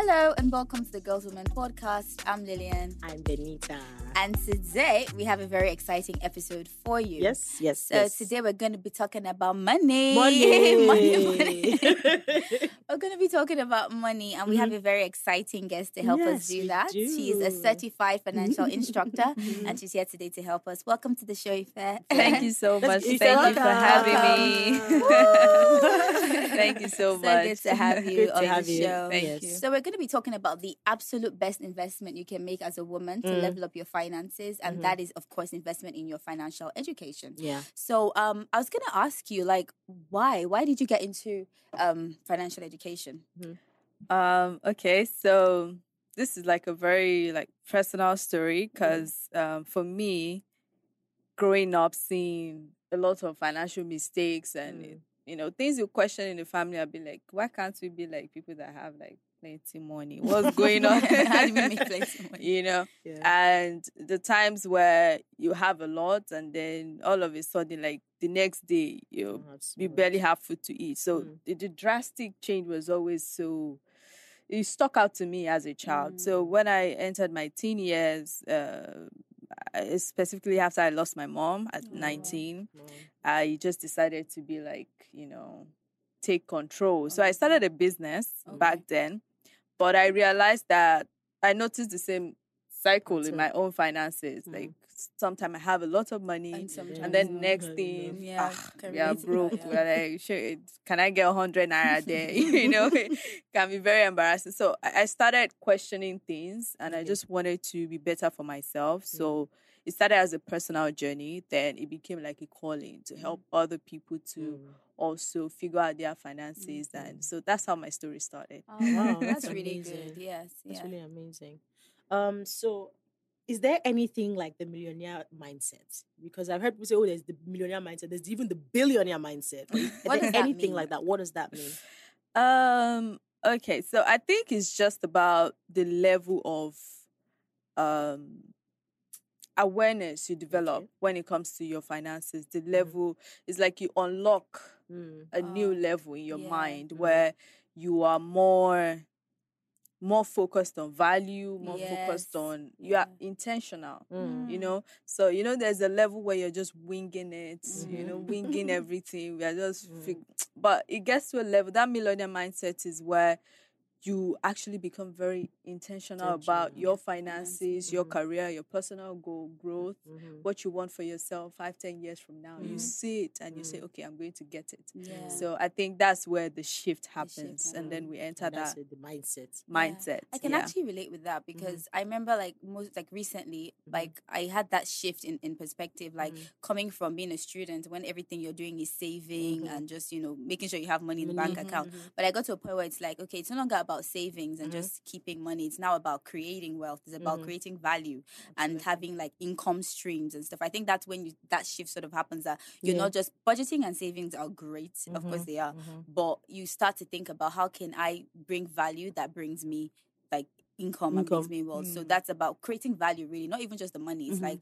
Hello and welcome to the Girls Women podcast. I'm Lilian. I'm Benita. And today we have a very exciting episode for you. Yes, yes. So yes. today we're going to be talking about money. Money. money, money. we're going to be talking about money and we have a very exciting guest to help us Mm-hmm. Do that. She is a certified financial instructor and she's here today to help us. Welcome to the show, Ife. Thank you so much. Thank you for having me. Thank you so So much. good to have you on to have the you. show. Thank Yes. you. So we're going to be talking about the absolute best investment you can make as a woman to Mm. level up your finances, and Mhm. that is, of course, investment in your financial education. Yeah. So, um, I was going to ask you, like, why? Why did you get into um financial education? Um, okay, so this is like a very like personal story because um, for me, growing up, seeing a lot of financial mistakes and Mm. you know things you question in the family, I'd be like, why can't we be like people that have like plenty money? What's going on? How do we make plenty money? You know, Yeah. and the times where you have a lot and then all of a sudden like the next day you you barely have food to eat so Mm. the, the drastic change was always so it stuck out to me as a child so Mm. when i entered my teen years uh, specifically after i lost my mom at Oh. 19 No. i just decided to be like you know take control so i started a business back Okay. then but i realized that i noticed the same cycle in my own finances Mhm. like sometimes i have a lot of money And and, then next thing. Yeah, ah, we are that, broke yeah. we're like "Shit, can i get a 100 naira there you know it can be very embarrassing so i started questioning things and i just wanted to be better for myself Mm. so it started as a personal journey then it became like a calling to help other people to Mm. Also figure out their finances and so that's how my story started Oh, Wow, that's really good. Yes, That's yeah. really amazing. Um, so is there anything like the millionaire mindset? Because I've heard people say, oh, there's the millionaire mindset, there's even the billionaire mindset. Is What there does that anything mean? like that? What does that mean? Um. Okay. So I think it's just about the level of um awareness you develop Okay. when it comes to your finances. The level is like you unlock Mm. a new Oh, level in your yeah. mind Mhm. where you are more more focused on value, more Yes, focused on you are intentional Mm. you know so you know there's a level where you're just winging it you know Mhm. winging everything we are just Mm. fig- but it gets to a level that millionaire mindset is where you actually become very intentional about your finances your Mhm. career your personal goal growth Mhm. what you want for yourself five ten years from now you Mhm. see it and you say Mm. okay i'm going to get it Yeah. so i think that's where the shift shift happens and then we enter that the mindset. Yeah. mindset I can yeah. actually relate with that because I remember like most like recently, like I had that shift in, in perspective, like coming from being a student when everything you're doing is saving and just, you know, making sure you have money in the bank account. But I got to a point where it's like, okay, it's no longer about savings and Mhm. just keeping money. It's now about creating wealth. It's about Mhm. creating value and having like income streams and stuff. I think that's when you that shift sort of happens that you're Yeah. not just budgeting and savings are great. Of course Mhm. they are Mhm. but you start to think about how can I bring value that brings me like income, and brings me wealth. So Mm. that's about creating value, really, not even just the money. It's like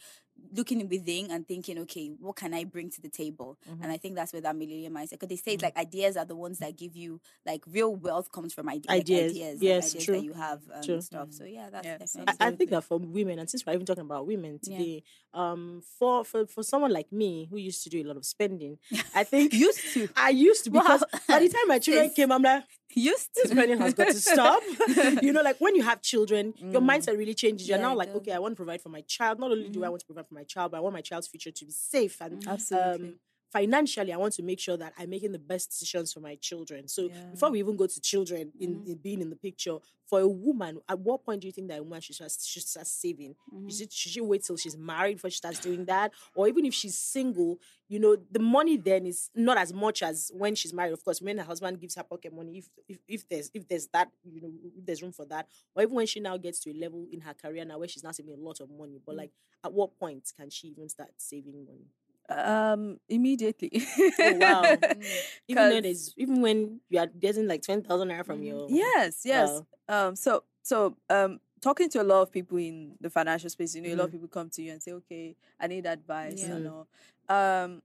looking within and thinking, okay, what can I bring to the table? Mhm. And I think that's where that millionaire mindset. Because they say it's Mhm. like ideas are the ones that give you like real wealth comes from ide- like, Ideas. ideas, Yes, like ideas true. that you have um, True. stuff. So yeah, that's Yes, definitely. I, I think that for women, and since we're even talking about women Yeah. today, um, for, for for someone like me who used to do a lot of spending, I think Used to. I used to Wow. because by the time my children came, I'm like, Used this to. spending has got to stop. you know, like when you have children, your Mm. mindset really changes. You're Yeah, now like, okay, I want to provide for my child. Not only do I Mhm. want to provide for my child, but I want my child's future to be safe and absolutely. um, financially, I want to make sure that I'm making the best decisions for my children. So Yeah. before we even go to children in, Mhm. in being in the picture, for a woman, at what point do you think that a woman should start, should start saving? Mhm. Is it, should she wait till she's married before she starts doing that? Or even if she's single, you know, the money then is not as much as when she's married. Of course, when her husband gives her pocket money, if if, if there's if there's that, you know, if there's room for that, or even when she now gets to a level in her career now where she's now saving a lot of money. But Mm. like, at what point can she even start saving money? Um, immediately. Oh, wow. Mm. Even though 'Cause- there's even when you are getting like twenty thousand naira from Mhm. your Yes, yes. Wow. Um, so so um, talking to a lot of people in the financial space, you know, a lot of Mhm. people come to you and say, "Okay, I need advice," Yeah. and all. Um,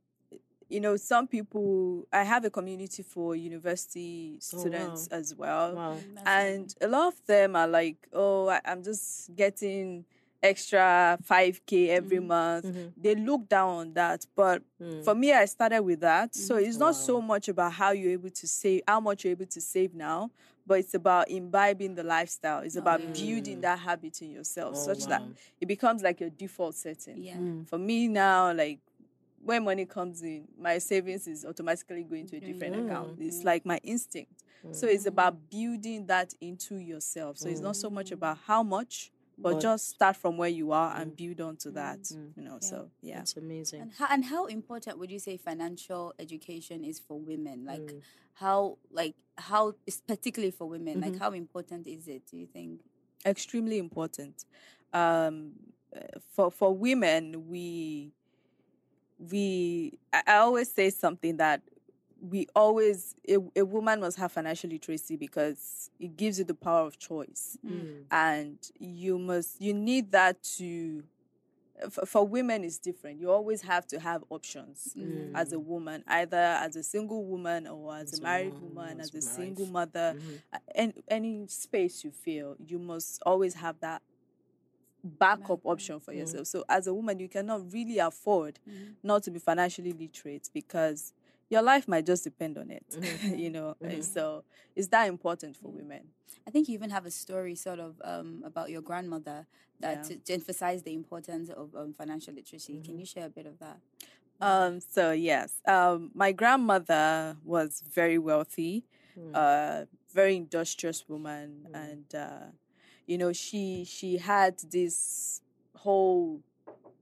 you know, some people. I have a community for university Oh, students wow. as well, Wow. And a lot of them are like, "Oh, I, I'm just getting extra five k every Mhm. month." Mhm. They look down on that, but Mm. for me, I started with that. So Mhm. it's not Wow. so much about how you're able to save, how much you're able to save now, but it's about imbibing the lifestyle. It's about yeah. building Mm. that habit in yourself, Oh, such that it becomes like your default setting. yeah. Mm. For me now, like when money comes in, my savings is automatically going to a different Mm. account. It's Mm. like my instinct. So it's about building that into yourself. So it's not so much about how much, but, But- just start from where you are and build onto that. Mm. You know, Yeah. so yeah. That's amazing. And how, and how important would you say financial education is for women? Like Mm. how like how is particularly for women? Mhm. Like how important is it? Do you think? extremely important. Um, uh, for for women, we we I, I always say something that we always a, a woman must have financial literacy because it gives you the power of choice, Mm. and you must you need that to. For, for women, it's different. You always have to have options Mm. as a woman, either as a single woman or as, As a married mom, woman, as as a a single mother, Mhm. uh, any any space you feel, you must always have that backup option for Mhm. yourself. So as a woman, you cannot really afford Mhm. not to be financially literate because your life might just depend on it. Mhm. you know, Mhm. and so it's that important for women. I think you even have a story sort of um, about your grandmother that Yeah. to, to emphasize the importance of um, financial literacy. Can you share a bit of that? Um, so yes, um, my grandmother was very wealthy, Mm. uh, very industrious woman, Mm. and uh, you know she she had this whole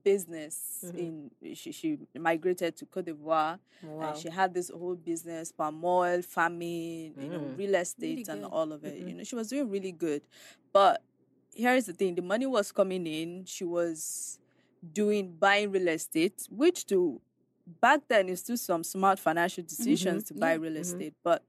business Mhm. in she, she migrated to Cote d'Ivoire Wow. and she had this whole business palm oil farming you know Mm. real estate and all of it Mhm. you know she was doing really good but here is the thing the money was coming in she was doing buying real estate which to back then is still some smart financial decisions to buy Yeah. real Mhm. estate but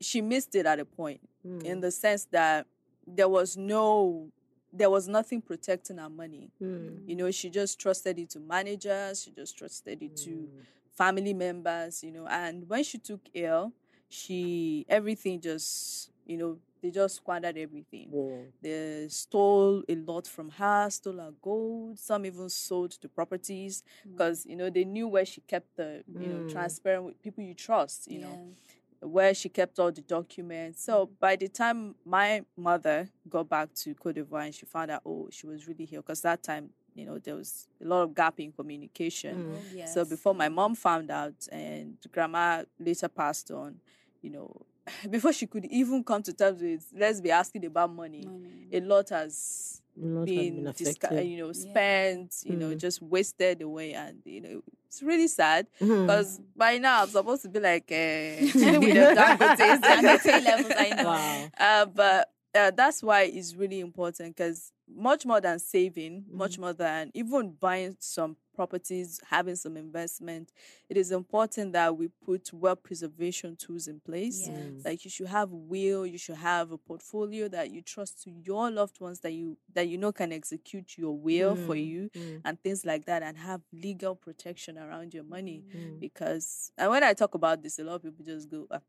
she missed it at a point Mm. in the sense that there was no there was nothing protecting her money Mm. you know she just trusted it to managers she just trusted it to Mm. family members you know and when she took ill she everything just you know they just squandered everything Whoa. they stole a lot from her stole her gold some even sold the properties because you know they knew where she kept the you know Mm. transparent with people you trust you know Yeah. Where she kept all the documents. So by the time my mother got back to Cote d'Ivoire and she found out, oh, she was really here, because that time, you know, there was a lot of gap in communication. Mm. Yes. So before my mom found out and grandma later passed on, you know, before she could even come to terms with, let's be asking about money, Money. a lot has A lot has been, been disca- you know, Yeah. spent, you know, Mm. just wasted away. And, you know, it's really sad because by now I'm supposed to be like uh, chilling with the Dangote levels, I know. Wow. Uh, but uh, that's why it's really important because much more than saving, much more than even buying some properties, having some investment, it is important that we put well preservation tools in place. Yes. Like you should have will, you should have a portfolio that you trust to your loved ones that you that you know can execute your will for Mm. you Mm. and things like that and have legal protection around your money Mm. because and when I talk about this, a lot of people just go, "Ah,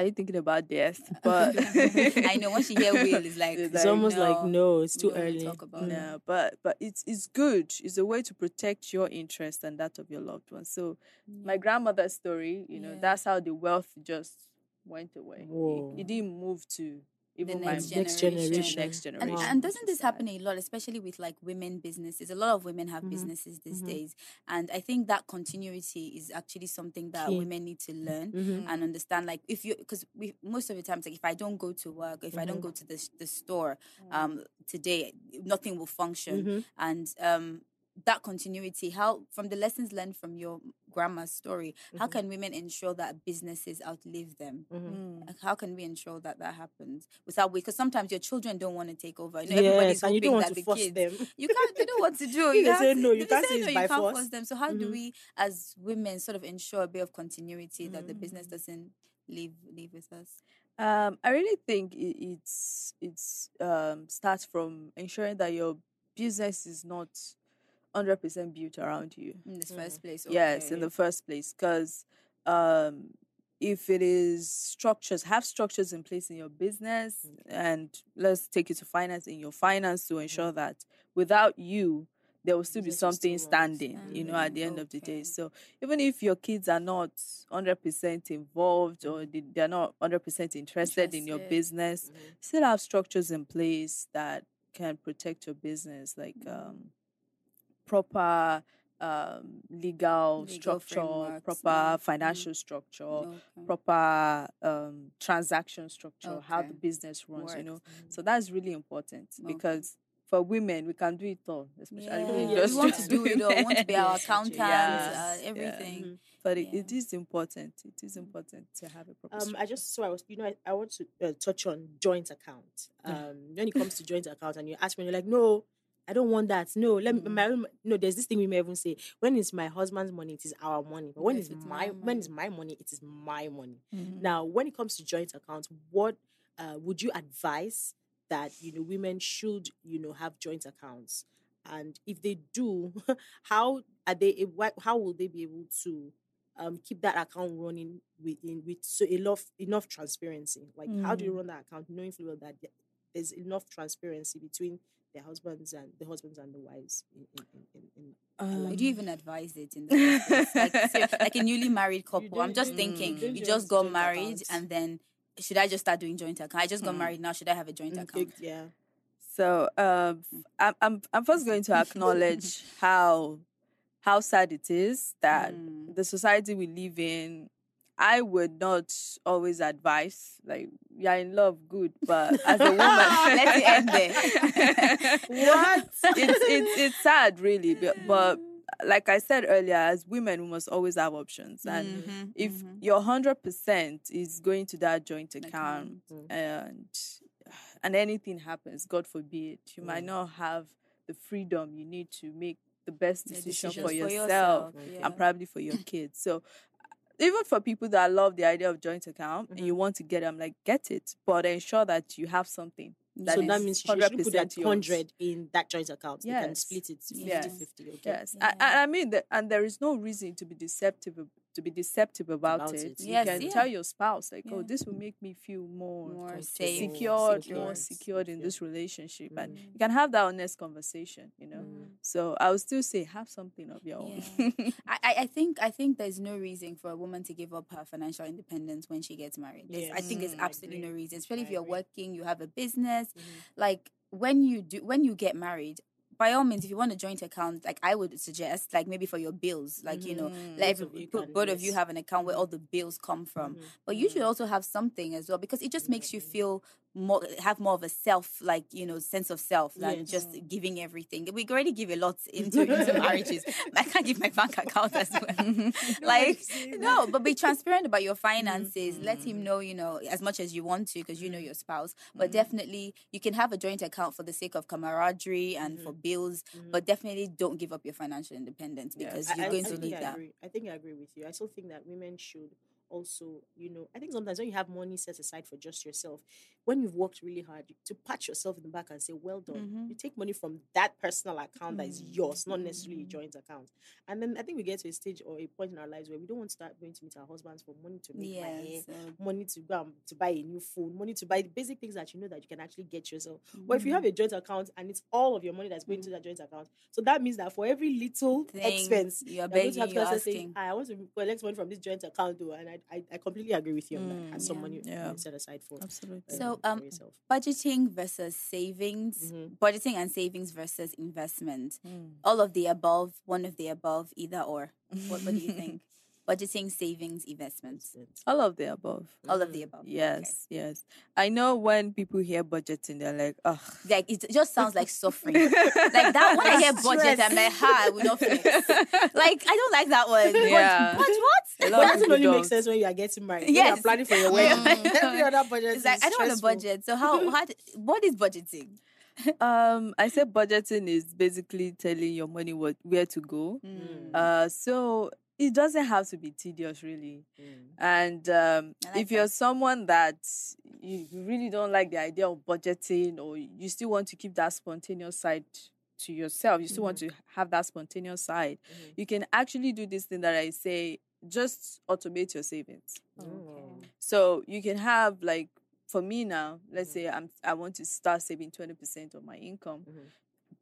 "Are you thinking about death?" But I know once you hear will, it's like It's It's like, almost like no, it's too we don't early. talk about Mm. it. no, but but it's it's good. It's a way to protect your interest and that of your loved ones. So my grandmother's story, you know, Yeah. that's how the wealth just went away. It, it didn't move to even my next Next generation. next And, generation. and which doesn't this happen a lot, especially with like women businesses? A lot of women have Mhm. businesses these Mhm. days, and I think that continuity is actually something that women need to learn Mhm. and understand. Like if you, because we most of the times, like if I don't go to work, if I don't Mhm. go to the the store, um, today nothing will function, Mhm. and um. That continuity, how from the lessons learned from your grandma's story, how Mhm. can women ensure that businesses outlive them? Mhm. Mm. Like, how can we ensure that that happens without because sometimes your children don't want to take over. You know, everybody's Yes, and you don't want that to the force kids, them. You can't. They know what to do. you, they have say to- no, you can't they say no, it's you can't force. force them. So how do Mhm. we, as women, sort of ensure a bit of continuity that the business Mm. doesn't leave leave with us? Um, I really think it, it's it's um starts from ensuring that your business is not 100% built around you. in the first place. Yes, in the first place. Because um, if it is structures, have structures in place in your business, and let's take it to finance in your finance to ensure that without you, there will still be Business something still run. standing, you know, at the end of the day. So even if your kids are not 100% involved or they, they're not 100% interested in your Interested. business, still have structures in place that can protect your business, like mm-hmm. um, proper um, legal, Legal structure, proper yeah. Mhm. financial structure, Okay. proper um, transaction structure, how the business runs, you Works. know. So that's really important Okay. because for women, we can do it all, especially Yeah, we just we want to do it all. We want to be our accountants, yes, uh, yeah. everything. Mhm. But it, it Yeah. important. It is important to have a proper. Um, I just so I was, you know, I, I want to uh, touch on joint account. Um, when it comes to joint account, and you ask me, you're like, no, I don't want that. No, let me. Mm. My, own- no, there's this thing we may even say: when it's my husband's money, it is our money. But when it's it's my, my when money. it's my money, it is my money. Mhm. Now, when it comes to joint accounts, what uh, would you advise that you know women should you know have joint accounts? And if they do, how are they? How will they be able to um, keep that account running with in, with so enough enough transparency? Like, how do you Mm. run that account knowing full well that there's enough transparency between their husbands and the husbands and the wives? In, in, in, in, in Um, Would you even advise it in the? Like, ser- like a newly married couple? I'm just thinking, don't you just got married accounts. and then should I just start doing joint account? I just got Hmm. married now. Should I have a joint account? big- yeah. So um, f- I'm, I'm I'm first going to acknowledge how how sad it is that Mm. the society we live in. I would not always advise like you're in love, good, but as a woman, Let it end there. what? It's it's it's sad, really, but, but like I said earlier, as women, we must always have options, and Mhm, if mhm. your hundred percent is going to that joint account Account. and and anything happens, God forbid, you might not have the freedom you need to make the best decision for for yourself yourself, and probably for your kids. So even for people that love the idea of joint account and Mm-hmm. you want to get them, like get it, but ensure that you have something. That so that means she should put that 100% yours. in that joint account. Yes. You can split it 50 Yes. 50. Okay. Yes, Yeah. I, I mean, that, and there is no reason to be deceptive to be deceptive about, About it. it. You Yes, can yeah. tell your spouse like, "Oh, this will make me feel more, More safe, secured, secure, more secured in secure. this relationship, and Mm. you can have that honest conversation. You know, Mm. so I would still say have something of your own. I, I I think I think there's no reason for a woman to give up her financial independence when she gets married. There's- I think there's Mm, absolutely no reason, especially if you're agree. working, you have a business. Mhm. Like when you do when you get married, by all means, if you want a joint account, like I would suggest, like maybe for your bills, like you know, Mhm. let Both of you both of you have an account where all the bills come from. Mhm. But you should also have something as well because it just makes you feel more have more of a self like you know sense of self than Yes. just giving everything. We already give a lot into, into marriages. I can't give my bank account as well. like no, but be transparent about your mm-hmm. finances. Let him mm-hmm. know you know as much as you want to because you know your spouse. But mm-hmm. definitely you can have a joint account for the sake of camaraderie and for bills. But definitely don't give up your financial independence because I- you're I- going I to need I that. Agree. I think I agree with you. I still think that women should also, you know, I think sometimes when you have money set aside for just yourself, when you've worked really hard, to pat yourself in the back and say, "Well done." Mhm. You take money from that personal account that is yours, not Mm-hmm. necessarily a joint account. And then I think we get to a stage or a point in our lives where we don't want to start going to meet our husbands for money to make my hair, Yes. so- money to go and to buy a new phone, money to buy the basic things that you know that you can actually get yourself. But Mm-hmm. if you have a joint account and it's all of your money that's going to that joint account, so that means that for every little Thing, expense, you're begging, you're saying, asking. "Ah, I want to collect money from this joint account, though, and I, I, I completely agree with you on that. Mm, Have some yeah. money you Yeah. set aside for, Absolutely. So, for um, budgeting versus savings, Mhm. budgeting and savings versus investment. Mm. All of the above, one of the above, either or. What, what do you think? budgeting, savings, investments. All of the above. All of the above. okay. Yes, yes. I know when people hear budgeting, they're like, oh, Like it just sounds like suffering. like that when I hear budget, I'm like, ha, I will not flex. like I don't like that one. Yeah. But, A what? lot But of that only makes sense when you are getting married. Yes. you're planning for your wedding. Every other budget It's like is I don't want a budget. So how, how d- what is budgeting? Um, I said budgeting is basically telling your money what where to go. Mm. Uh, so it doesn't have to be tedious, really. And um, like if you're that. someone that you you really don't like the idea of budgeting, or you still want to keep that spontaneous side to yourself, you still want to have that spontaneous side, Mhm. you can actually do this thing that I say just automate your savings. Mm. So you can have like for me now, let's say I'm I want to start saving 20% of my income. Mhm.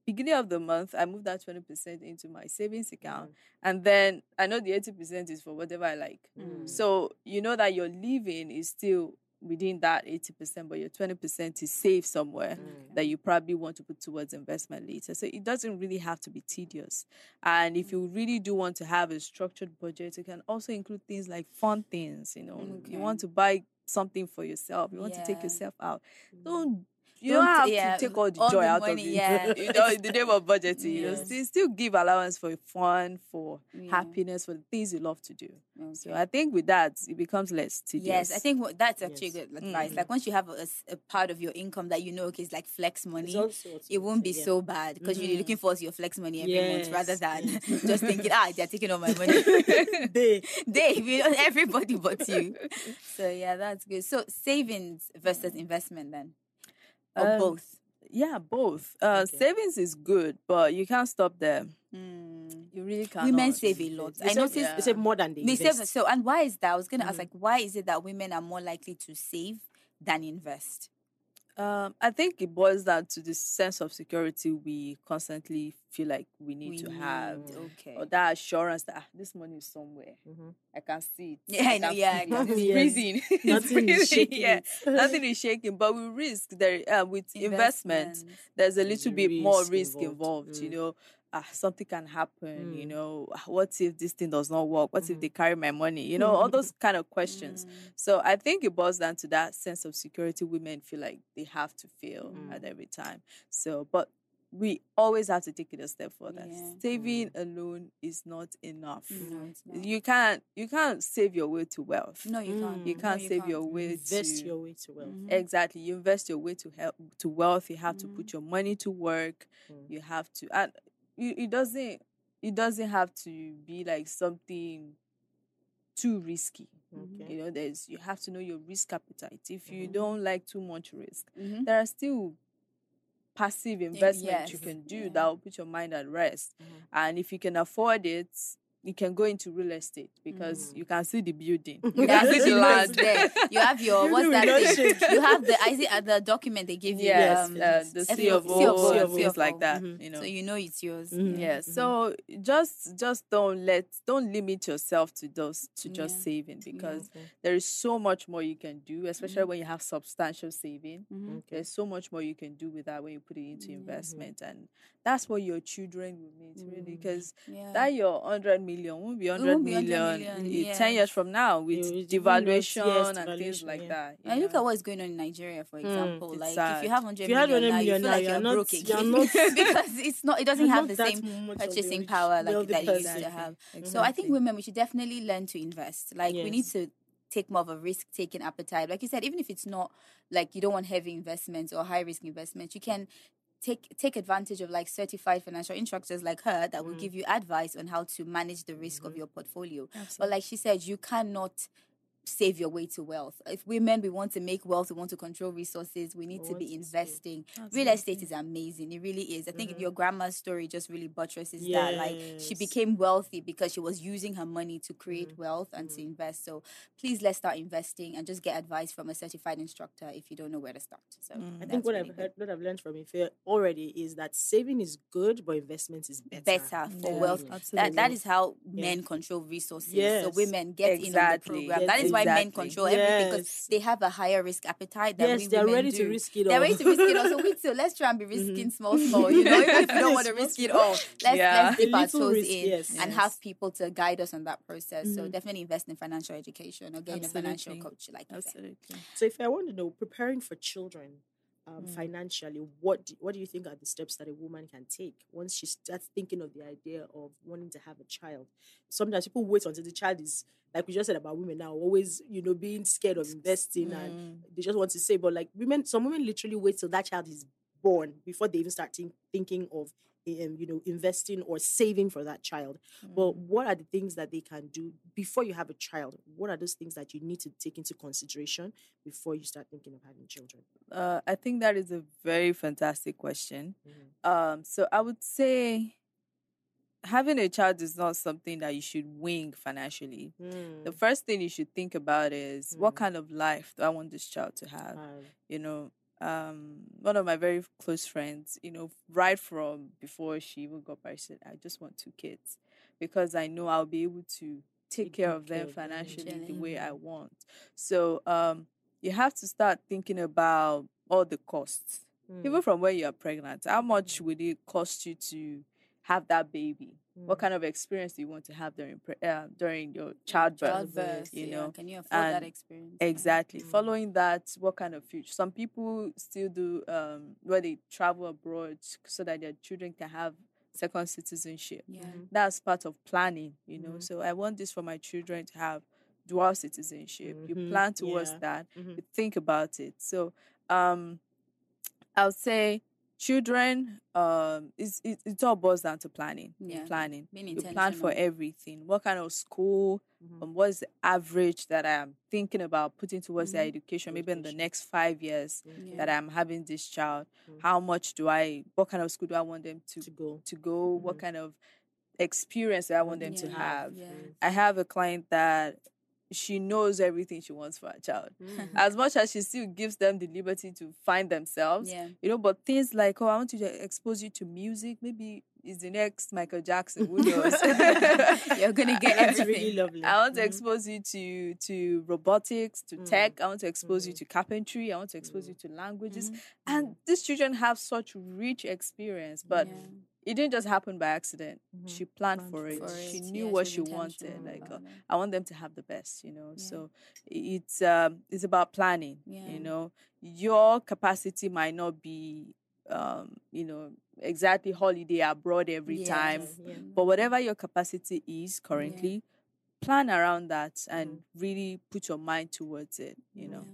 Beginning of the month, I move that 20% into my savings account. And then I know the 80% is for whatever I like. Mm. So you know that your living is still within that 80%, but your 20% is saved somewhere Mm. that you probably want to put towards investment later. So it doesn't really have to be tedious. And if you really do want to have a structured budget, you can also include things like fun things. You know, you want to buy something for yourself, you want to take yourself out. Don't you Don't don't, have yeah, to take all the all joy the out money, of it. yeah. you know, in the name of budgeting, you know, still, still give allowance for fun, for Yeah. happiness, for the things you love to do. So I think with that, it becomes less tedious. Yes, I think that's actually Yes. good advice. Mm. Like once you have a part of your income that you know okay, is like flex money, It's also what's it won't be yeah. so bad because you're looking forward to your flex money every month rather than yes. just thinking, ah, they're taking all my money. They- they, you know, everybody but you. So yeah, that's good. So savings versus investment then, or Um, both. Yeah, both. Uh, Okay. Savings is good, but you can't stop there. Mm. You really can't. Women save a lot. They I save- noticed yeah. They save more than they they save. invest. So and why is that? I was gonna ask Mhm. like, why is it that women are more likely to save than invest? Um, I think it boils down to the sense of security we constantly feel like we need We to have, Okay. or that assurance that ah, this money is somewhere. Mhm. I can see it. Yeah, I know, yeah, I feel know. it. It's Yes. breathing. It's Nothing is shaking Yeah, nothing is shaking. But we risk there uh, with investment. There's a little bit more risk involved. involved. You Mm. know, ah, something can happen. You Mm. know, ah, what if this thing does not work? What if Mhm. they carry my money? You know, all those kind of questions. Mm. So I think it boils down to that sense of security women feel like they have to feel Mm. at every time. So, but we always have to take it a step further. Yeah. Saving alone is not enough. No, not. You can't you can't save your way to wealth. No, you can't. Mm. You No, can't save your way Invest to your way to wealth. Mhm. exactly. You invest your way to help to wealth. You have to Mm. put your money to work. Mm. You have to and you, it doesn't it doesn't have to be like something too risky. Okay. You know, there's you have to know your risk appetite. If you Mhm. don't like too much risk, Mhm. there are still passive investment you can do yeah. that will put your mind at rest. Mhm. And if you can afford it, you can go into real estate because Mm. you can see the building. You Yeah, can see the you know it's land. there. You have your You what's that thing? You have the is it uh, the document they give you? Yes, um, uh, the F- C of C of O O, and C things like O. that. Mhm. You know. So you know it's yours. Mhm. Yeah, Mhm. so just just don't let don't limit yourself to those to just Yeah. saving because Okay. there is so much more you can do, especially Mm-hmm. when you have substantial saving. Okay. There's so much more you can do with that when you put it into Yeah. investment, and that's what your children will need really. Mm. Because Yeah. that your hundred million won't be hundred be 100 million million, in yeah. ten years from now with devaluation yes, and things like yeah. that. you And look at what's going on in Nigeria, for hmm, example. it's like if sad. you have 100 If you had million 100 now, you million feel now, like you're you're, not- broke you're not- because it's not. It doesn't You're have the same much of a purchasing power like that it used to have. Exactly. So I think women we should definitely learn to invest. Like we need to take more of a risk taking appetite. Like you said, even if it's not like you don't want heavy investments or high risk investments, you can take take advantage of like certified financial instructors like her that will Mm. give you advice on how to manage the risk of Mhm. your portfolio. But like she said, you cannot save your way to wealth. If women we want to make wealth, we want to control resources, we need to be to save. investing. Real estate is amazing. It really is. I think Mhm. your grandma's story just really buttresses that. Like she became wealthy because she was using her money to create Mhm. wealth and to Mhm. invest. So please let's start investing and just get advice from a certified instructor if you don't know where to start. So Mm. I I think what really I've heard, what I've learned from Ife already is that saving is good, but investment is better. better for Yeah, wealth. That that is how Yeah. men control resources. So women get in on the program. Yes, that is why men exactly. control everything because Yes. they have a higher risk appetite than Yes, we they're ready to risk it They're ready to risk it all. So we too. Let's try and be risking small, small. You know, even if we don't want to risk it all, let's Yeah. let's dip our toes risk, in yes. and have people to guide us on that process. So Mhm. definitely invest in financial education or getting a financial coach like you. Absolutely. So if I want to know, preparing for children um, Mm. financially, what do, what do you think are the steps that a woman can take once she starts thinking of the idea of wanting to have a child? Sometimes people wait until the child is like we just said about women now, always you know being scared of investing and Mm. they just want to say, but like women, some women literally wait till that child is born before they even start think, thinking of you know, investing or saving for that child. But Mm. what are the things that they can do before you have a child? What are those things that you need to take into consideration before you start thinking of having children? Uh, I think that is a very fantastic question. Mhm. Um, so I would say having a child is not something that you should wing financially. The Mm. first thing you should think about is what Mm. kind of life do I want this child to have? Um, You know, um, one of my very close friends, you know, right from before she even got married, said, I just want two kids because I know I'll be able to take care of them care of them. financially the way I want. So um, you have to start thinking about all the costs even mm, from when you're pregnant how much would it cost you to have that baby what mm. kind of experience do you want to have during uh, during your childbirth Childbirth, you yeah. know Can you afford that experience? exactly Mm. following that what kind of future some people still do um where they travel abroad so that their children can have second citizenship Yeah. Mhm. that's part of planning you know Mhm. so i want this for my children to have dual citizenship you Mhm. plan towards Yeah. that Mhm. you think about it so um i'll say children um it's, it, it all boils down to planning Yeah. planning Being you plan for everything what kind of school Mhm. um, what's the average that i'm thinking about putting towards their Mhm. education maybe in the next five years Okay. that i'm having this child Mm. how much do i what kind of school do i want them to to go. to go what Mhm. kind of experience do i want them to have Yeah. I have a client that she knows everything she wants for a child Mm. as much as she still gives them the liberty to find themselves Yeah. you know but things like oh i want to expose you to music maybe is the next michael jackson who knows You're gonna get That's everything. really lovely. I want to Mhm. expose you to to robotics, to Mm. tech. I want to expose you Mhm. to carpentry. I want to expose Mm. you to languages. Mhm. And these children have such rich experience, but Yeah. It didn't just happen by accident. Mhm. She planned Planned for for it. She knew yeah, what she wanted. Like, uh. I want them to have the best, you know. Yeah. So it's um it's about planning. Yeah. You know, your capacity might not be um you know exactly holiday abroad every Yes. time, but whatever your capacity is currently, plan around that and really put your mind towards it. You know.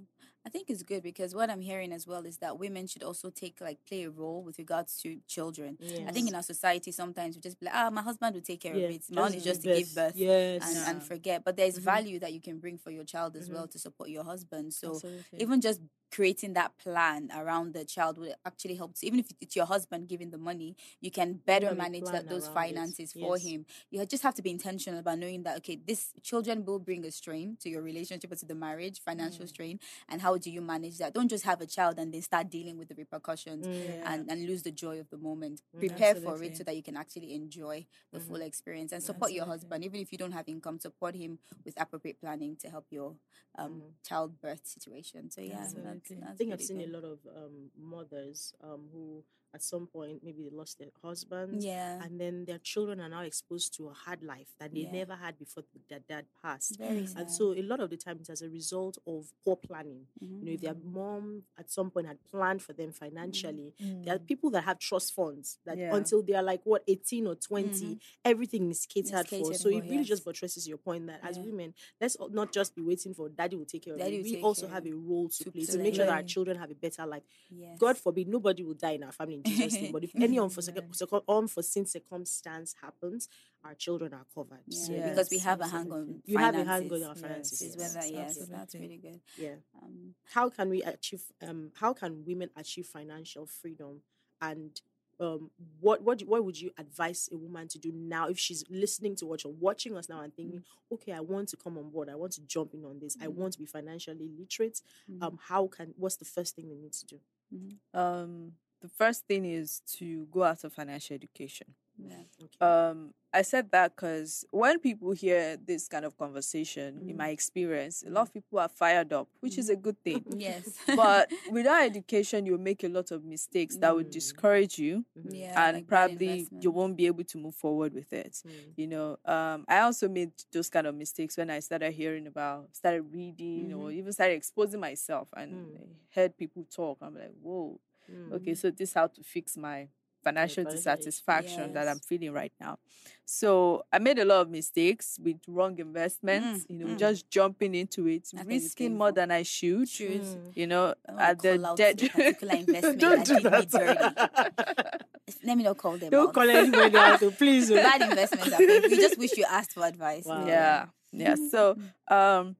I think it's good because what I'm hearing as well is that women should also take like play a role with regards to children. I think in our society sometimes we just be like, ah, my husband will take care Yeah, of it. My own is just to give birth Yes. and, Yeah. and forget. But there's Mhm. value that you can bring for your child as Mhm. well to support your husband. So Absolutely. even just creating that plan around the child will actually help even if it's your husband giving the money you can better a manage that, those it. finances for Yes. him you just have to be intentional about knowing that okay this children will bring a strain to your relationship or to the marriage financial Mm. strain and how do you manage that don't just have a child and then start dealing with the repercussions Mm. Yeah. and, and lose the joy of the moment Mm, prepare for it so that you can actually enjoy the full Mhm. experience and support your husband even if you don't have income support him with appropriate planning to help your um, Mhm. childbirth situation so yeah that's, that's I think I've seen a lot of um, mothers um, who, at some point, maybe they lost their husbands, yeah and then their children are now exposed to a hard life that they Yeah. never had before their dad passed. very Mm. sad. And so, a lot of the time, it's as a result of poor planning. Mhm. You know, if their mom at some point had planned for them financially, Mm. there are people that have trust funds that Yeah. until they are like what 18 or 20 everything is catered, for catered so it really yes. just buttresses your point that as women let's not just be waiting for daddy will take care Daddy of it we also care have a role to, to play to make sure that our children have a better life yes. god forbid nobody will die in our family jesus name but if any unforeseen, Amen. unforeseen circumstance happens our children are covered yeah. so Yes, because we have a hang absolutely. on you have a hang on our Yes, finances is yes, whether yes absolutely. that's really good yeah um, how can we achieve um how can women achieve financial freedom and um what what do- what would you advise a woman to do now if she's listening to what you're watching us now and thinking okay i want to come on board i want to jump in on this i Mm. want to be financially literate mhm, um how can what's the first thing they need to do mhm, Um, the first thing is to go after financial education. yeah. okay Um, I said that because when people hear this kind of conversation, in Mhm. my experience, a lot of people are fired up, which is a good thing. yes but without education, you'll make a lot of mistakes that would Mm. discourage you, Mhm. yeah and like probably you won't be able to move forward with it. Mm. You know, um, I also made those kind of mistakes when I started hearing about, started reading, or even started exposing myself and Mm. Heard people talk. I'm like, whoa, Mm. okay, so this how to fix my financial dissatisfaction that I'm feeling right now. So I made a lot of mistakes with wrong investments, Mm, you know, mm. just jumping into it, be risking more than I should. Mm. You know, don't at the call out dead particular investment Don't do that. let me not call them Don't out. call anybody out, oh, please. oh. Bad investments are. We just wish you asked for advice. Wow. Yeah. Yeah. So um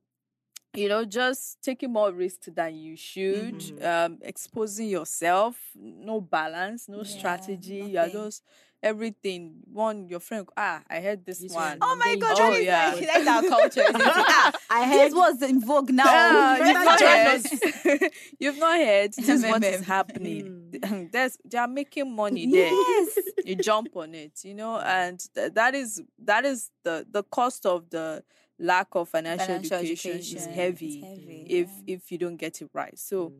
you know, just taking more risks than you should, Mhm. um, exposing yourself, no balance, no Yeah, strategy. You are just everything. One, your friend, ah, I heard this, This one. one. Oh my god, you- that is yeah. like, that's our culture. Ah, I this heard was in vogue now. You you've not heard. you've not heard. This is what is happening. There's, they are making money there. Yes. you jump on it you know and th- that is that is the the cost of the lack of financial, Financial education, education is heavy, heavy, if yeah. if you don't get it right so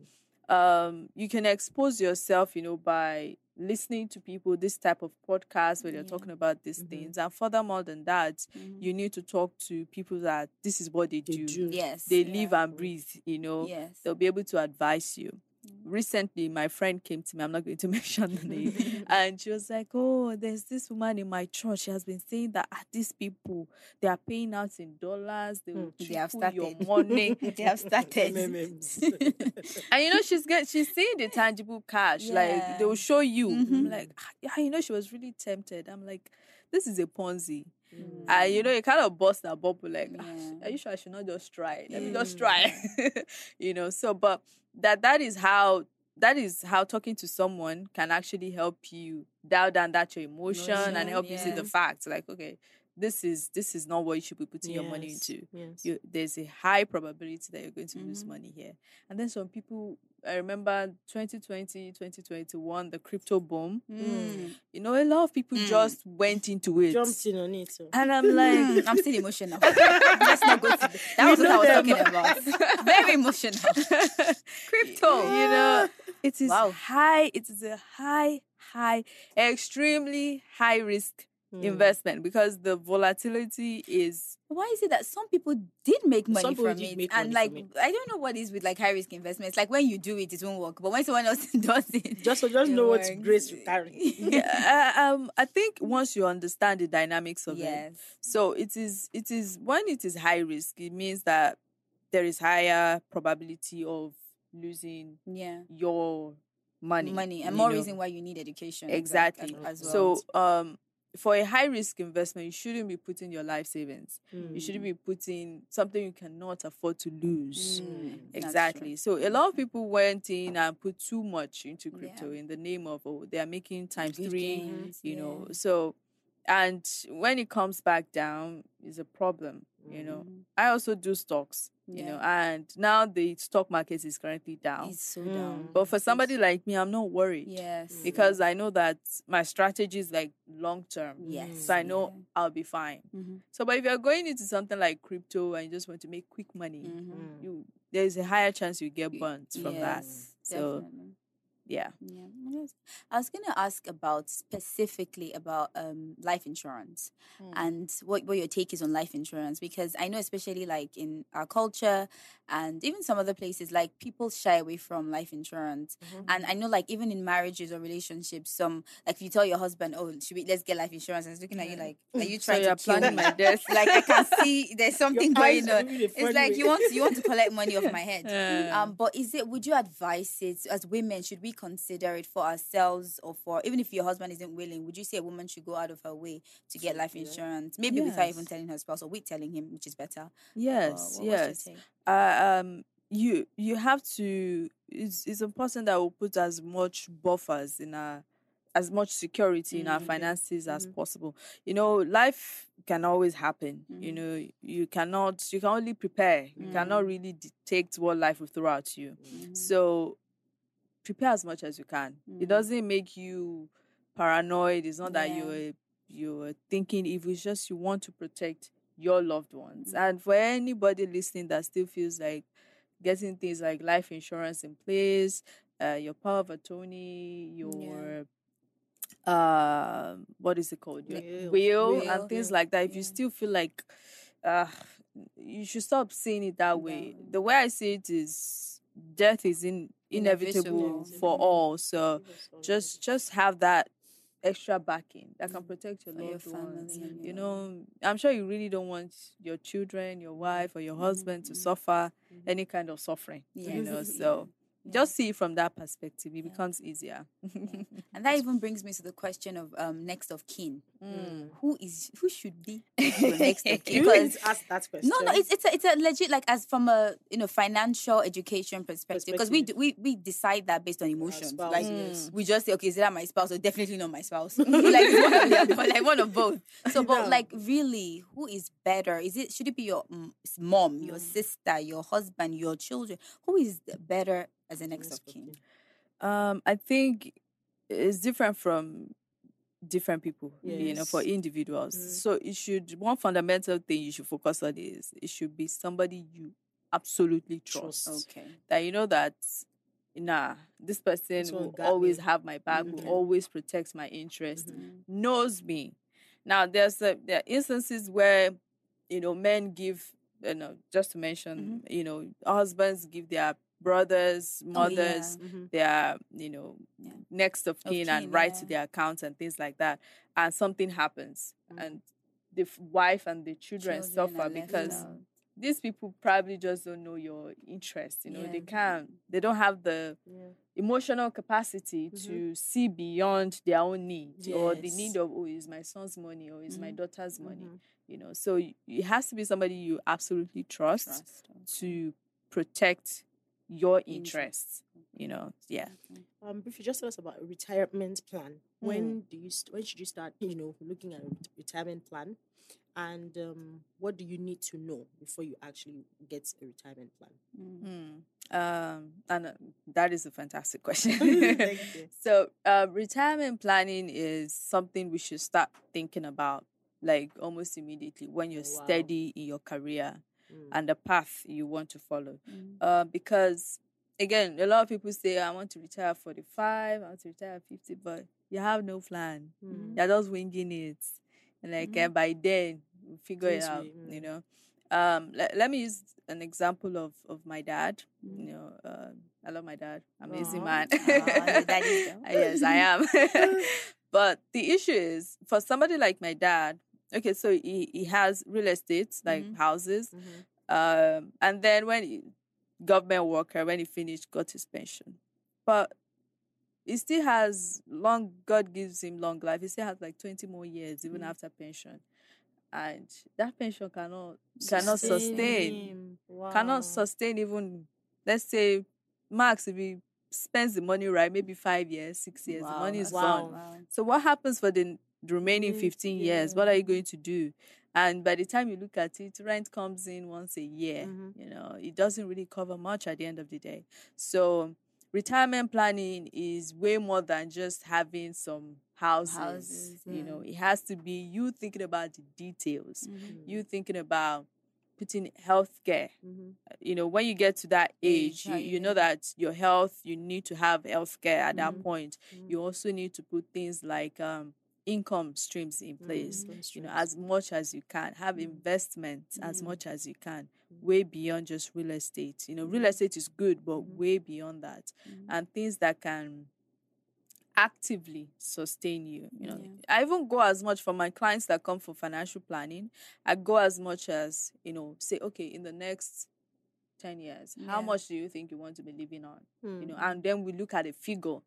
Mm. um you can expose yourself you know by listening to people this type of podcast where they're Yeah. talking about these Mhm. things and furthermore than that Mhm. you need to talk to people that this is what they, They do. do. Yes. they yeah. live and breathe you know Yes. they'll be able to advise you. Mm. Recently, my friend came to me. I'm not going to mention the name, and she was like, "Oh, there's this woman in my church. She has been saying that ah, these people they are paying out in dollars. They will They have triple your started. money, they have started. And you know she's get she's seeing the tangible cash. Like they will show you. I'm Mhm. like, "Ah, yeah, you know, she was really tempted. I'm like, this is a Ponzi. Mm. And you know, you kind of bust that bubble like, "Ah, Yeah. are you sure I should not just try? Let me Yeah. just try. you know, so but that that is how that is how talking to someone can actually help you dial down that your emotion and Emotion, help you see the facts. Like, okay, this is this is not what you should be putting your money into. Yes. You, there's a high probability that you're going to lose Mhm. money here. And then some people I remember 2020, 2021, the crypto boom. Mm. You know, a lot of people Mm. just went into it. Jumped in on it. So. And I'm like, Mm, I'm still emotional. Let's not go to the, that was what I was them. talking about. Very emotional. Crypto. you know, it is Wow. high. It is a high, high, extremely high risk Mm. investment because the volatility is Why is it that some people did make money Some from it? make and money like from it. I don't know what is with like high risk investments. Like when you do it, it won't work. But when someone else does it, Just so just it know what works. grace to carry. yeah, uh, um I think once you understand the dynamics of it so it is it is when it is high risk it means that there is higher probability of losing Yeah. your money Money. And more know. reason why you need education. exactly As, as well. so um for a high risk investment you shouldn't be putting your life savings. Mm. you shouldn't be putting something you cannot afford to lose. Mm, exactly. so a lot of people went in and put too much into Yeah. crypto in the name of oh they are making times Good three gains, you know. so and when it comes back down is a problem you know. Mhm. i also do stocks you know and now the stock market is currently down It's so Mm. down. but for somebody like me i'm not worried Yes. because i know that my strategy is like long term Yes. so i know i'll be fine Mhm. so but if you're going into something like crypto and you just want to make quick money Mhm. Mm. you there's a higher chance you get burnt from that so definitely. Yeah Yeah. I was gonna ask about specifically about um life insurance Mm. and what, what your take is on life insurance because I know especially like in our culture and even some other places like people shy away from life insurance Mm-hmm. and I know like even in marriages or relationships some like if you tell your husband oh should we let's get life insurance and he's looking at you like are you trying you're to kill me my death like I can see there's something going on it's like way. you want you want to collect money off my head Yeah. um, but is it? Would you advise it as women? Should we consider it for ourselves or for even if your husband isn't willing? Would you say a woman should go out of her way to get life insurance? Maybe without even telling her spouse or with telling him, which is better. Yes what- yes uh, um you you have to it's, it's important that we put as much buffers in our as much security in our finances as Mhm. possible you know life can always happen you Mhm. know you cannot you can only prepare you cannot Mm. really detect what life will throw at you Mhm. so prepare as much as you can. It Mm. doesn't make you paranoid. It's not that you're you're thinking evil. It's just you want to protect your loved ones. Mm. and for anybody listening that still feels like getting things like life insurance in place uh, your power of attorney your um what is it called? Your Will. will, Will, and things yeah, like that. If you still feel like uh you should stop seeing it that way. The way i see it is death is in inevitable for Mhm. all. So just just have that extra backing that can Mm. protect your your ones. family and you know i'm sure you really don't want your children your wife or your husband to Mhm. suffer any kind of suffering you know so just see it from that perspective. It becomes easier. And that even brings me to the question of um, next of kin. Mm. Who is who should be next of kin? Because ask that question. no, no, it's it's a, it's a legit like as from a you know financial education perspective because we, do- we we decide that based on emotions. spouse, like yes. we just say, okay, is that my spouse or definitely not my spouse? like one of but, like one of both. So, but Yeah. like really, who is better? Is it should it be your mm, mom, Mm. your sister, your husband, your children? Who is better as a next of kin? Um, I think it's different from different people, you know, for individuals. Mm. So it should one fundamental thing you should focus on is it should be somebody you absolutely trust. Trust. Okay. That you know that nah, this person This will always me. have my back, Mhm. will always protect my interest, Mhm. knows me. Now there's a, there are instances where you know men give you know just to mention you know husbands give their brothers Oh, yeah. mothers Mhm. their you know Yeah. next of Of kin and kin, write yeah. to their accounts and things like that and something happens Mm. and the f- wife and the children, Children suffer because these people probably just don't know your interest you know they can't they don't have the emotional capacity Mhm. to see beyond their own needs or the need of oh is my son's money or is my Mhm. daughter's money Mhm. you know so it has to be somebody you absolutely trust, Trust. to protect your Interest. interests you know yeah Um, if you just tell us about a retirement plan, when do you st- when should you start? You know, looking at a ret- retirement plan, and um, what do you need to know before you actually get a retirement plan? Mm. Hmm. Um, and uh, that is a fantastic question. So, uh, retirement planning is something we should start thinking about, like almost immediately when you're Oh, wow. steady in your career Mm. and the path you want to follow. Mm. Uh, because again, a lot of people say, "I want to retire at 45, I want to retire at 50," but you have no plan. Mm. You're just winging it, and like eh, by then we'll figure it Things out. You mm. know. Um, let, let me use an example of of my dad. Mhm. You know, um, I love my dad, amazing Aw. man. Aw, your daddy's there. Uh, yes, I am. but the issue is for somebody like my dad. Okay, so he, he has real estate like Mhm. houses, Mhm. um, and then when he, government worker when he finished got his pension, but he still has long. God gives him long life. He still has like twenty more years even Mm. after pension, and that pension cannot cannot sustain. Wow. cannot sustain even let's say max if he spends the money right maybe five years six years the money is that's- gone Wow. so what happens for the the remaining Mm, 15 years what are you going to do and by the time you look at it rent comes in once a year Mhm. you know it doesn't really cover much at the end of the day so retirement planning is way more than just having some houses, Houses, you know it has to be you thinking about the details Mhm. you thinking about putting healthcare Mhm. you know when you get to that age you, you know that your health you need to have healthcare at that Mhm. point Mhm. you also need to put things like um income streams in place Income you know as much as you can have investments as Mhm. much as you can Mhm. way beyond just real estate. You know real estate is good but way beyond that. And things that can actively sustain you you know Yeah. i even go as much for my clients that come for financial planning i go as much as you know say okay in the next 10 years how much do you think you want to be living on? You know Mm. and then we look at a figure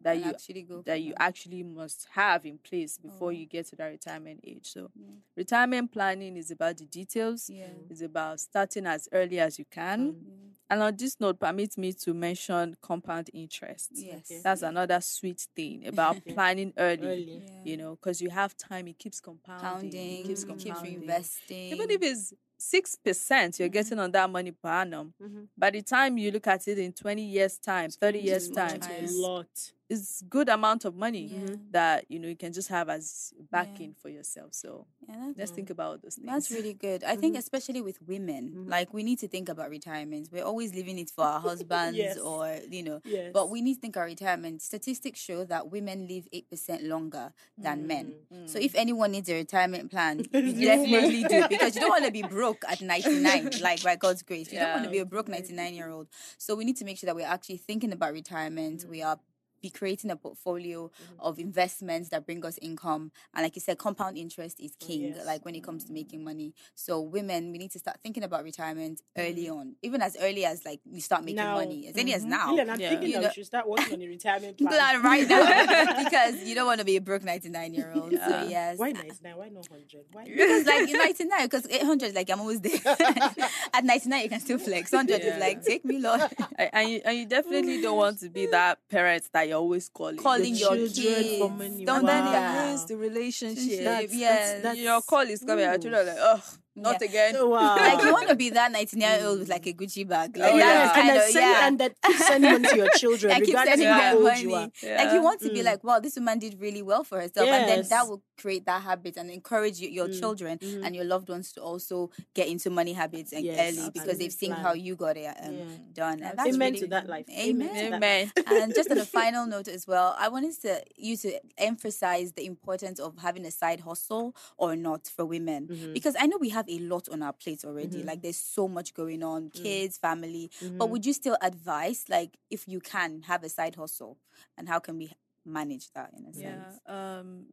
that you actually go that you actually must have in place before Oh. you get to that retirement age so Yeah. retirement planning is about the details Yeah. it's about starting as early as you can Mm. and on this note permit me to mention compound interest Yes. Okay. that's another sweet thing about planning early, Early. Yeah. you know because you have time it keeps compounding Pounding, it keeps Mm. keeps compounding reinvesting. even if it's six percent you're getting on that money per annum Mhm. by the time you look at it in 20 years time 30 years time a lot. It's good amount of money Yeah. that you know you can just have as backing for yourself so Yeah, let's think about those things that's really good. I think Mhm. especially with women, Mhm. like we need to think about retirement. We're always leaving it for our husbands Yes. or you know. Yes. But we need to think our retirement. Statistics show that women live eight percent longer than men. Mm. So if anyone needs a retirement plan, you You definitely do because you don't want to be broke at 99, like by God's grace. You don't want to be a broke 99 year old. So we need to make sure that we're actually thinking about retirement. We are be creating a portfolio Mm-hmm. of investments that bring us income. And like you said, compound interest is king, Oh, yes. like when it comes to making money. So women, we need to start thinking about retirement early Mm-hmm. on, even as early as like you start making Now. money, as early as Mhm. now. Lilian, I'm Yeah. thinking You that know- we should start working on a retirement plan. Plan right now because you don't want to be a broke 99 year old. Yeah. So, yes. Why 99? Why not 100? Why? Because like in 99, because 800, like I'm always there. At 99, you can still flex. 100 Yeah. is like, take me, Lord. and, and you, and you definitely don't want to be that parent that you're always calling. Calling The your children kids. for money. Don't and then do Wow. the relationship. That's- yeah, that's- your call is coming. and children are like, oh, not Yeah. again. Oh, wow. Like you want to be that 19 year old with like a Gucci bag. Like Oh, yeah. and kind then of, send, yeah. and then keep sending money to your children, I keep regardless sending of them how old money. you are. Like you want to be Mm. like, wow, this woman did really well for herself, and then that will create that habit and encourage you, your Mm, children mhm. and your loved ones to also get into money habits and Yes, early because and they've seen how you got it um, Yeah. done. And that's Amen really, to that life. Amen. Amen Amen. and just on a final note as well, I wanted to you to emphasize the importance of having a side hustle or not for women Mhm. because I know we have a lot on our plates already. Mhm. Like there's so much going on, kids, family. But Mhm. would you still advise, like, if you can have a side hustle, and how can we manage that in a Yeah. sense? Um,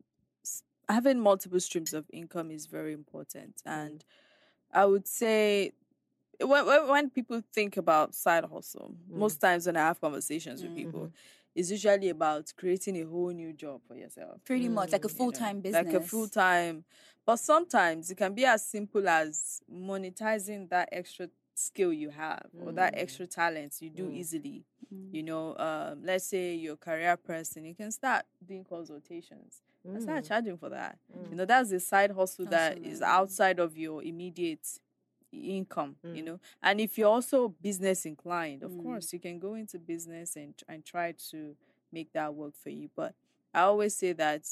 having multiple streams of income is very important, Mm-hmm. and I would say when when, people think about side hustle, Mm. most times when I have conversations with people, Mm-hmm. usually about creating a whole new job for yourself. Pretty much like a Mm, you know, full time business. Like a full time. But sometimes it can be as simple as monetizing that extra skill you have or that Mm. extra talent you do Mm. easily. Mm. You know, um, let's say you're a career person, you can start doing consultations and start Mm. charging for that. Mm. You know, that's a side hustle that is outside of your immediate income, you Mm. know. And if you're also business inclined, of Mm. course, you can go into business and and try to make that work for you. But I always say that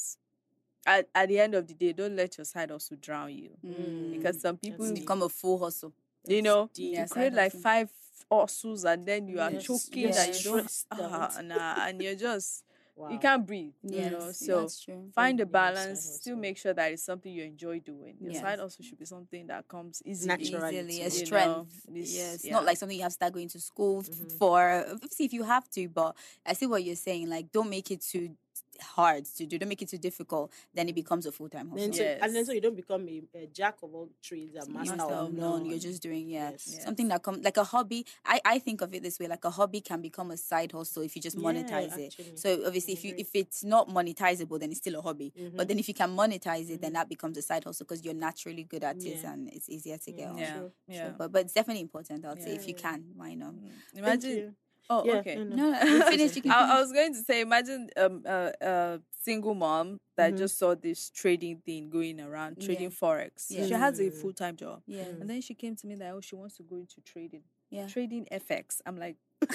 at, at the end of the day, don't let your side hustle drown you. Mm. Because some people, become a full hustle. you know, deep. you create like hustle. five hustles and then you are Yes, choking yes, and you don't, ah, nah, and you're just, Wow. you can't breathe, Yes, you know. So that's true. find a Yeah, side balance still make sure that it's something you enjoy doing your Yes. side also should be something that comes easily Naturally. Easily, to a you strength. know, this- yes, yeah. not like something you have to start going to school f- Mhm. for. Obviously, if you have to, but I see what you're saying. Like, don't make it too hard to do. Don't make it too difficult. Then it becomes a full time hustle. Then so, and then so you don't become a, a jack of all trades and master, master of of none. You're just doing yeah Yes. something that come like a hobby. I I think of it this way: like a hobby can become a side hustle if you just Yeah, monetize it. actually. So obviously, if you if it's not monetizable, then it's still a hobby. Mhm. But then if you can monetize it, then Mhm. that becomes a side hustle because you're naturally good at it and it's easier to get Yeah. on. yeah True, yeah So, but but it's definitely important. I'd say if you can, why not? Mm. Thank imagine you. Oh Yeah, okay no, no. No, no, finish. You can I, I was going to say, imagine um, a, a single mom that Mhm. just saw this trading thing going around, Yeah. trading forex. She has a Mm. full time job, Yeah, and then she came to me that oh, she wants to go into trading, yeah. trading FX. I'm like,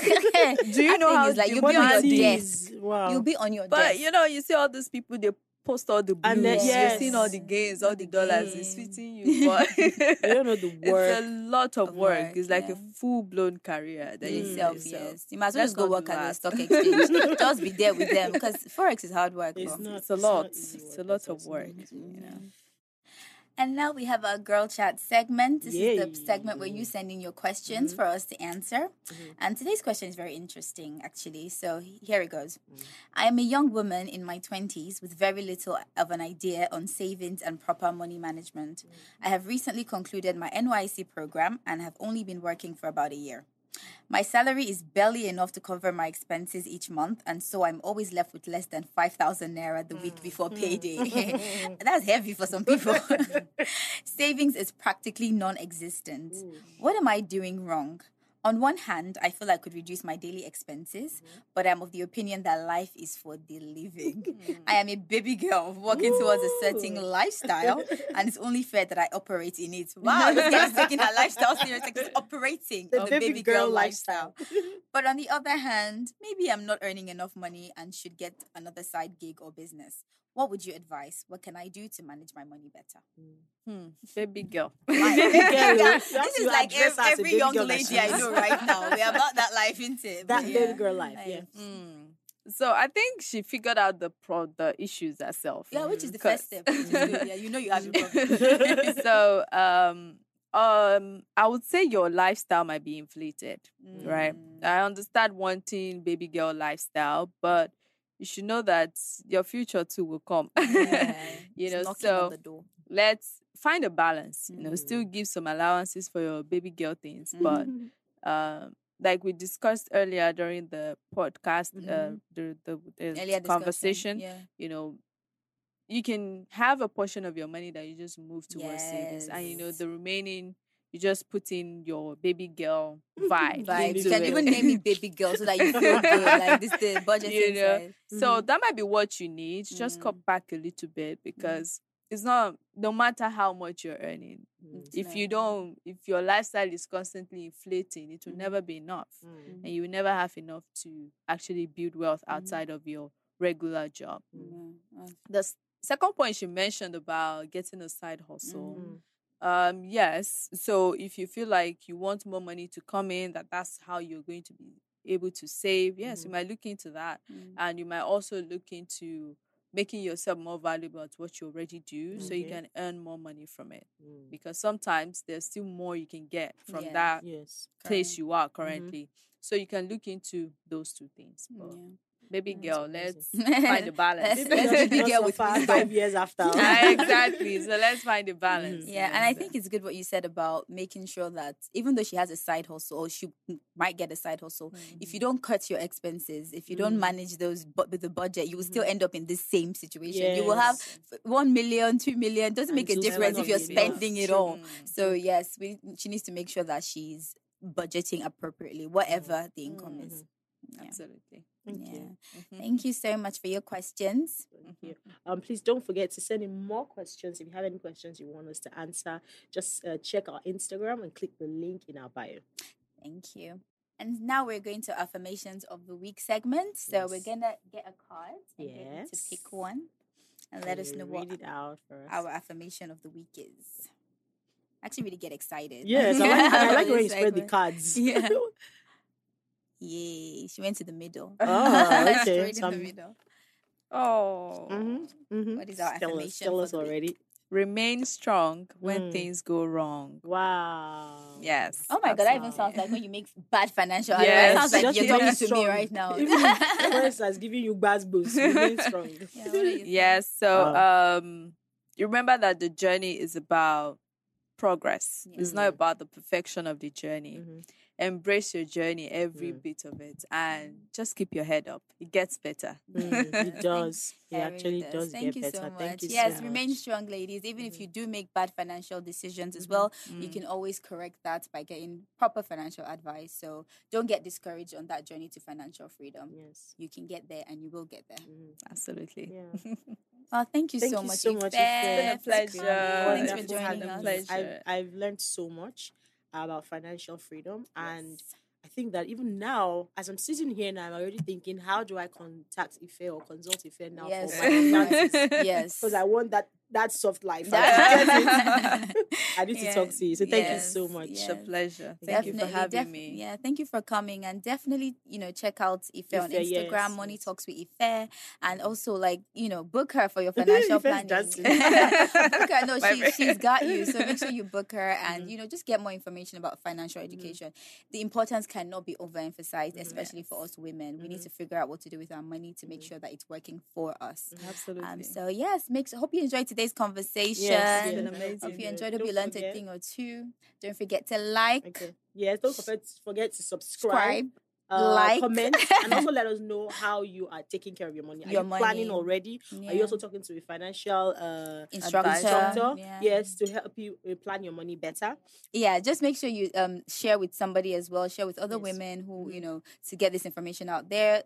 Do you know how like you'll be on your money desk? Wow. You'll be on your but desk. you know, you see all these people they post all the blues, And then- you're seeing all the gains, All all the the dollars. It's fitting you, but you don't know the it's work. a lot of, Of work. work, It's like yeah. a full blown career that in you Mm. itself, yes. You might as well just go work do at the stock exchange. just be there with them because forex is hard work. It's not. It's a it's lot. not easy It's a lot of work, not easy you know. And now we have our girl chat segment. This is the segment where you send in your questions Mhm. for us to answer. Mhm. And today's question is very interesting, actually. So here it goes. Mm. I am a young woman in my 20s with very little of an idea on savings and proper money management. I have recently concluded my NYSC program and have only been working for about a year. My salary is barely enough to cover my expenses each month, and so I'm always left with less than 5,000 naira the week mm. before mm. payday. That's heavy for some people. Savings is practically non existent. What am I doing wrong? On one hand, I feel I could reduce my daily expenses, mm-hmm. but I'm of the opinion that life is for the living. Hmm. I am a baby girl walking towards a certain lifestyle, and it's only fair that I operate in it. Wow, this girl taking her lifestyle seriously, like operating The in the baby baby girl girl lifestyle. But on the other hand, maybe I'm not earning enough money and should get another side gig or business. What would you advise? What can I do to manage my money better? Hmm. Baby girl. My Baby girl, God, you have this is like address ev- her as a every young lady I know right now. We're about that life, isn't it? That But baby girl life, like, yeah. Mm. So I think she figured out the pro the issues herself. Yeah, which is the first step. Which is good. Yeah, you know you have a problem. so um um I would say your lifestyle might be inflated, right? Mm. I understand wanting baby girl lifestyle, but you should know that your future too will come. Yeah, you know, so the door. let's find a balance. You know, still Mm. give some allowances for your baby girl things, Mm-hmm. but um, like we discussed earlier during the podcast, uh, Mhm. the the, the conversation, Yeah. you know, you can have a portion of your money that you just move towards savings, and you know the remaining you just put in your baby girl vibe. Vibes. You can it. even name it baby girl so that you feel good. Like this the budget You know, inside. So that might be what you need. Just Mm. cut back a little bit because it's not no matter how much you're earning. Mm. If you don't, if your lifestyle is constantly inflating, it will Mhm. never be enough, Mm. and you will never have enough to actually build wealth outside of your regular job. The second point she mentioned about getting a side hustle. Um, yes. So if you feel like you want more money to come in, that that's how you're going to be able to save. Yes, you Mhm. might look into that, mm. and you might also look into making yourself more valuable at what you already do, so you can earn more money from it. Mm. Because sometimes there's still more you can get from Yeah. that Yes. place you are currently. So you can look into those two things. But Yeah. Baby girl, let's find a balance. Let's- just girl with wisdom. five years after. Ah, exactly. So let's find a balance. Yeah, and I think it's good what you said about making sure that even though she has a side hustle or she might get a side hustle, if you don't cut your expenses, if you don't Mm. manage those bu- with the budget, you will still end up in the same situation. You will have Yes. one million, two million. Doesn't make a difference if you're not be enough. spending it all. Mm. So yes, we she needs to make sure that she's budgeting appropriately, whatever the income is. Yeah. Absolutely. Thank yeah. you. Mhm. Thank you so much for your questions. Thank you. Um, please don't forget to send in more questions. If you have any questions you want us to answer, just uh, check our Instagram and click the link in our bio. Thank you. And now we're going to affirmations of the week segment. So we're gonna get a card and get to pick one and let us know what read it out for us. our affirmation of the week is. Actually, really get excited. Yes, I like, I like when you spread the cards. Yeah. Yay! She went to the middle. Oh, okay. Straight So in the I'm- middle. Oh. mm-hmm, mm-hmm. What is our tell us, affirmation tell for us already. Remain strong when Mm. things go wrong. Wow. Yes. Oh my god, that even sounds like when you make bad financial Yes, advice. Sounds like Just you're remain talking to me right now. Even Forrest has given you buzz boost. Remain strong. Yeah, what are you saying? Yes. So Wow. um you remember that the journey is about progress. It's not about the perfection of the journey. Embrace your journey, every Mm. bit of it, and just keep your head up. It gets better. Mm, it does. It Yeah, really actually does, Thank get you better. so much. Thank you yes, so remain much. strong, ladies. Even if Mhm. you do make bad financial decisions as Mhm. well, you Mm. can always correct that by getting proper financial advice. So don't get discouraged on that journey to financial freedom. Yes. You can get there and you will get there. Mhm. Absolutely. Yeah. Well, thank you Thank so you much. so much, Ife, Ife. It's been a pleasure. Thanks for joining us. you. Pleasure. I've, I've learned so much about financial freedom and Yes. I think that even now, as I'm sitting here now, I'm already thinking, how do I contact Ife or consult Ife now Yes. for my finances? yes. Because I want that that soft life. I, That- get it. I need to talk to you. So thank you so Yes, much. It's a pleasure. Thank you for having def- me. Yeah, thank you for coming and definitely, you know, check out Ife, on Instagram, yes, Money. Talks with Ife, and also like, you know, book her for your financial planning. dancing. book her. No, she, she's got you. So make sure you book her and, Mhm. you know, just get more information about financial Mm-hmm. education. The importance cannot be overemphasized, especially for us women. We need to figure out what to do with our money to make sure that it's working for us. Absolutely. Um, so yes, make sure, hope you enjoyed today's conversation. Yes, been amazing. Hope you enjoyed. Hope Don't you learned a forget- thing or two. Don't forget to like, Okay. Yes, don't forget, forget to subscribe, subscribe, uh, like. comment, and also let us know how you are taking care of your money. Are Your you planning money. already? Are you also talking to a financial uh, instructor. instructor? Yeah. Yes, to help you uh, plan your money better. yeah just make sure you um share with somebody as well share with other Yes. women who you Mhm. know to get this information out there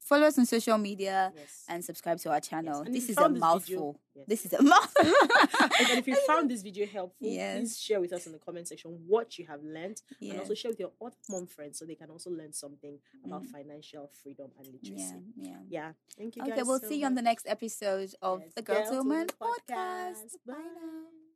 follow us on social media Yes. and subscribe to our channel if this is a found this video- mouthful this is a mouthful and if you found this video helpful, Yes. please share with us in the comment section what you have learned, and also share with your other mom friends so they can also learn something about Mhm. financial freedom and literacy. yeah Yeah. Thank you okay we'll so see you on the next episode of Yes, the girl Girl to woman podcast podcast. Bye. now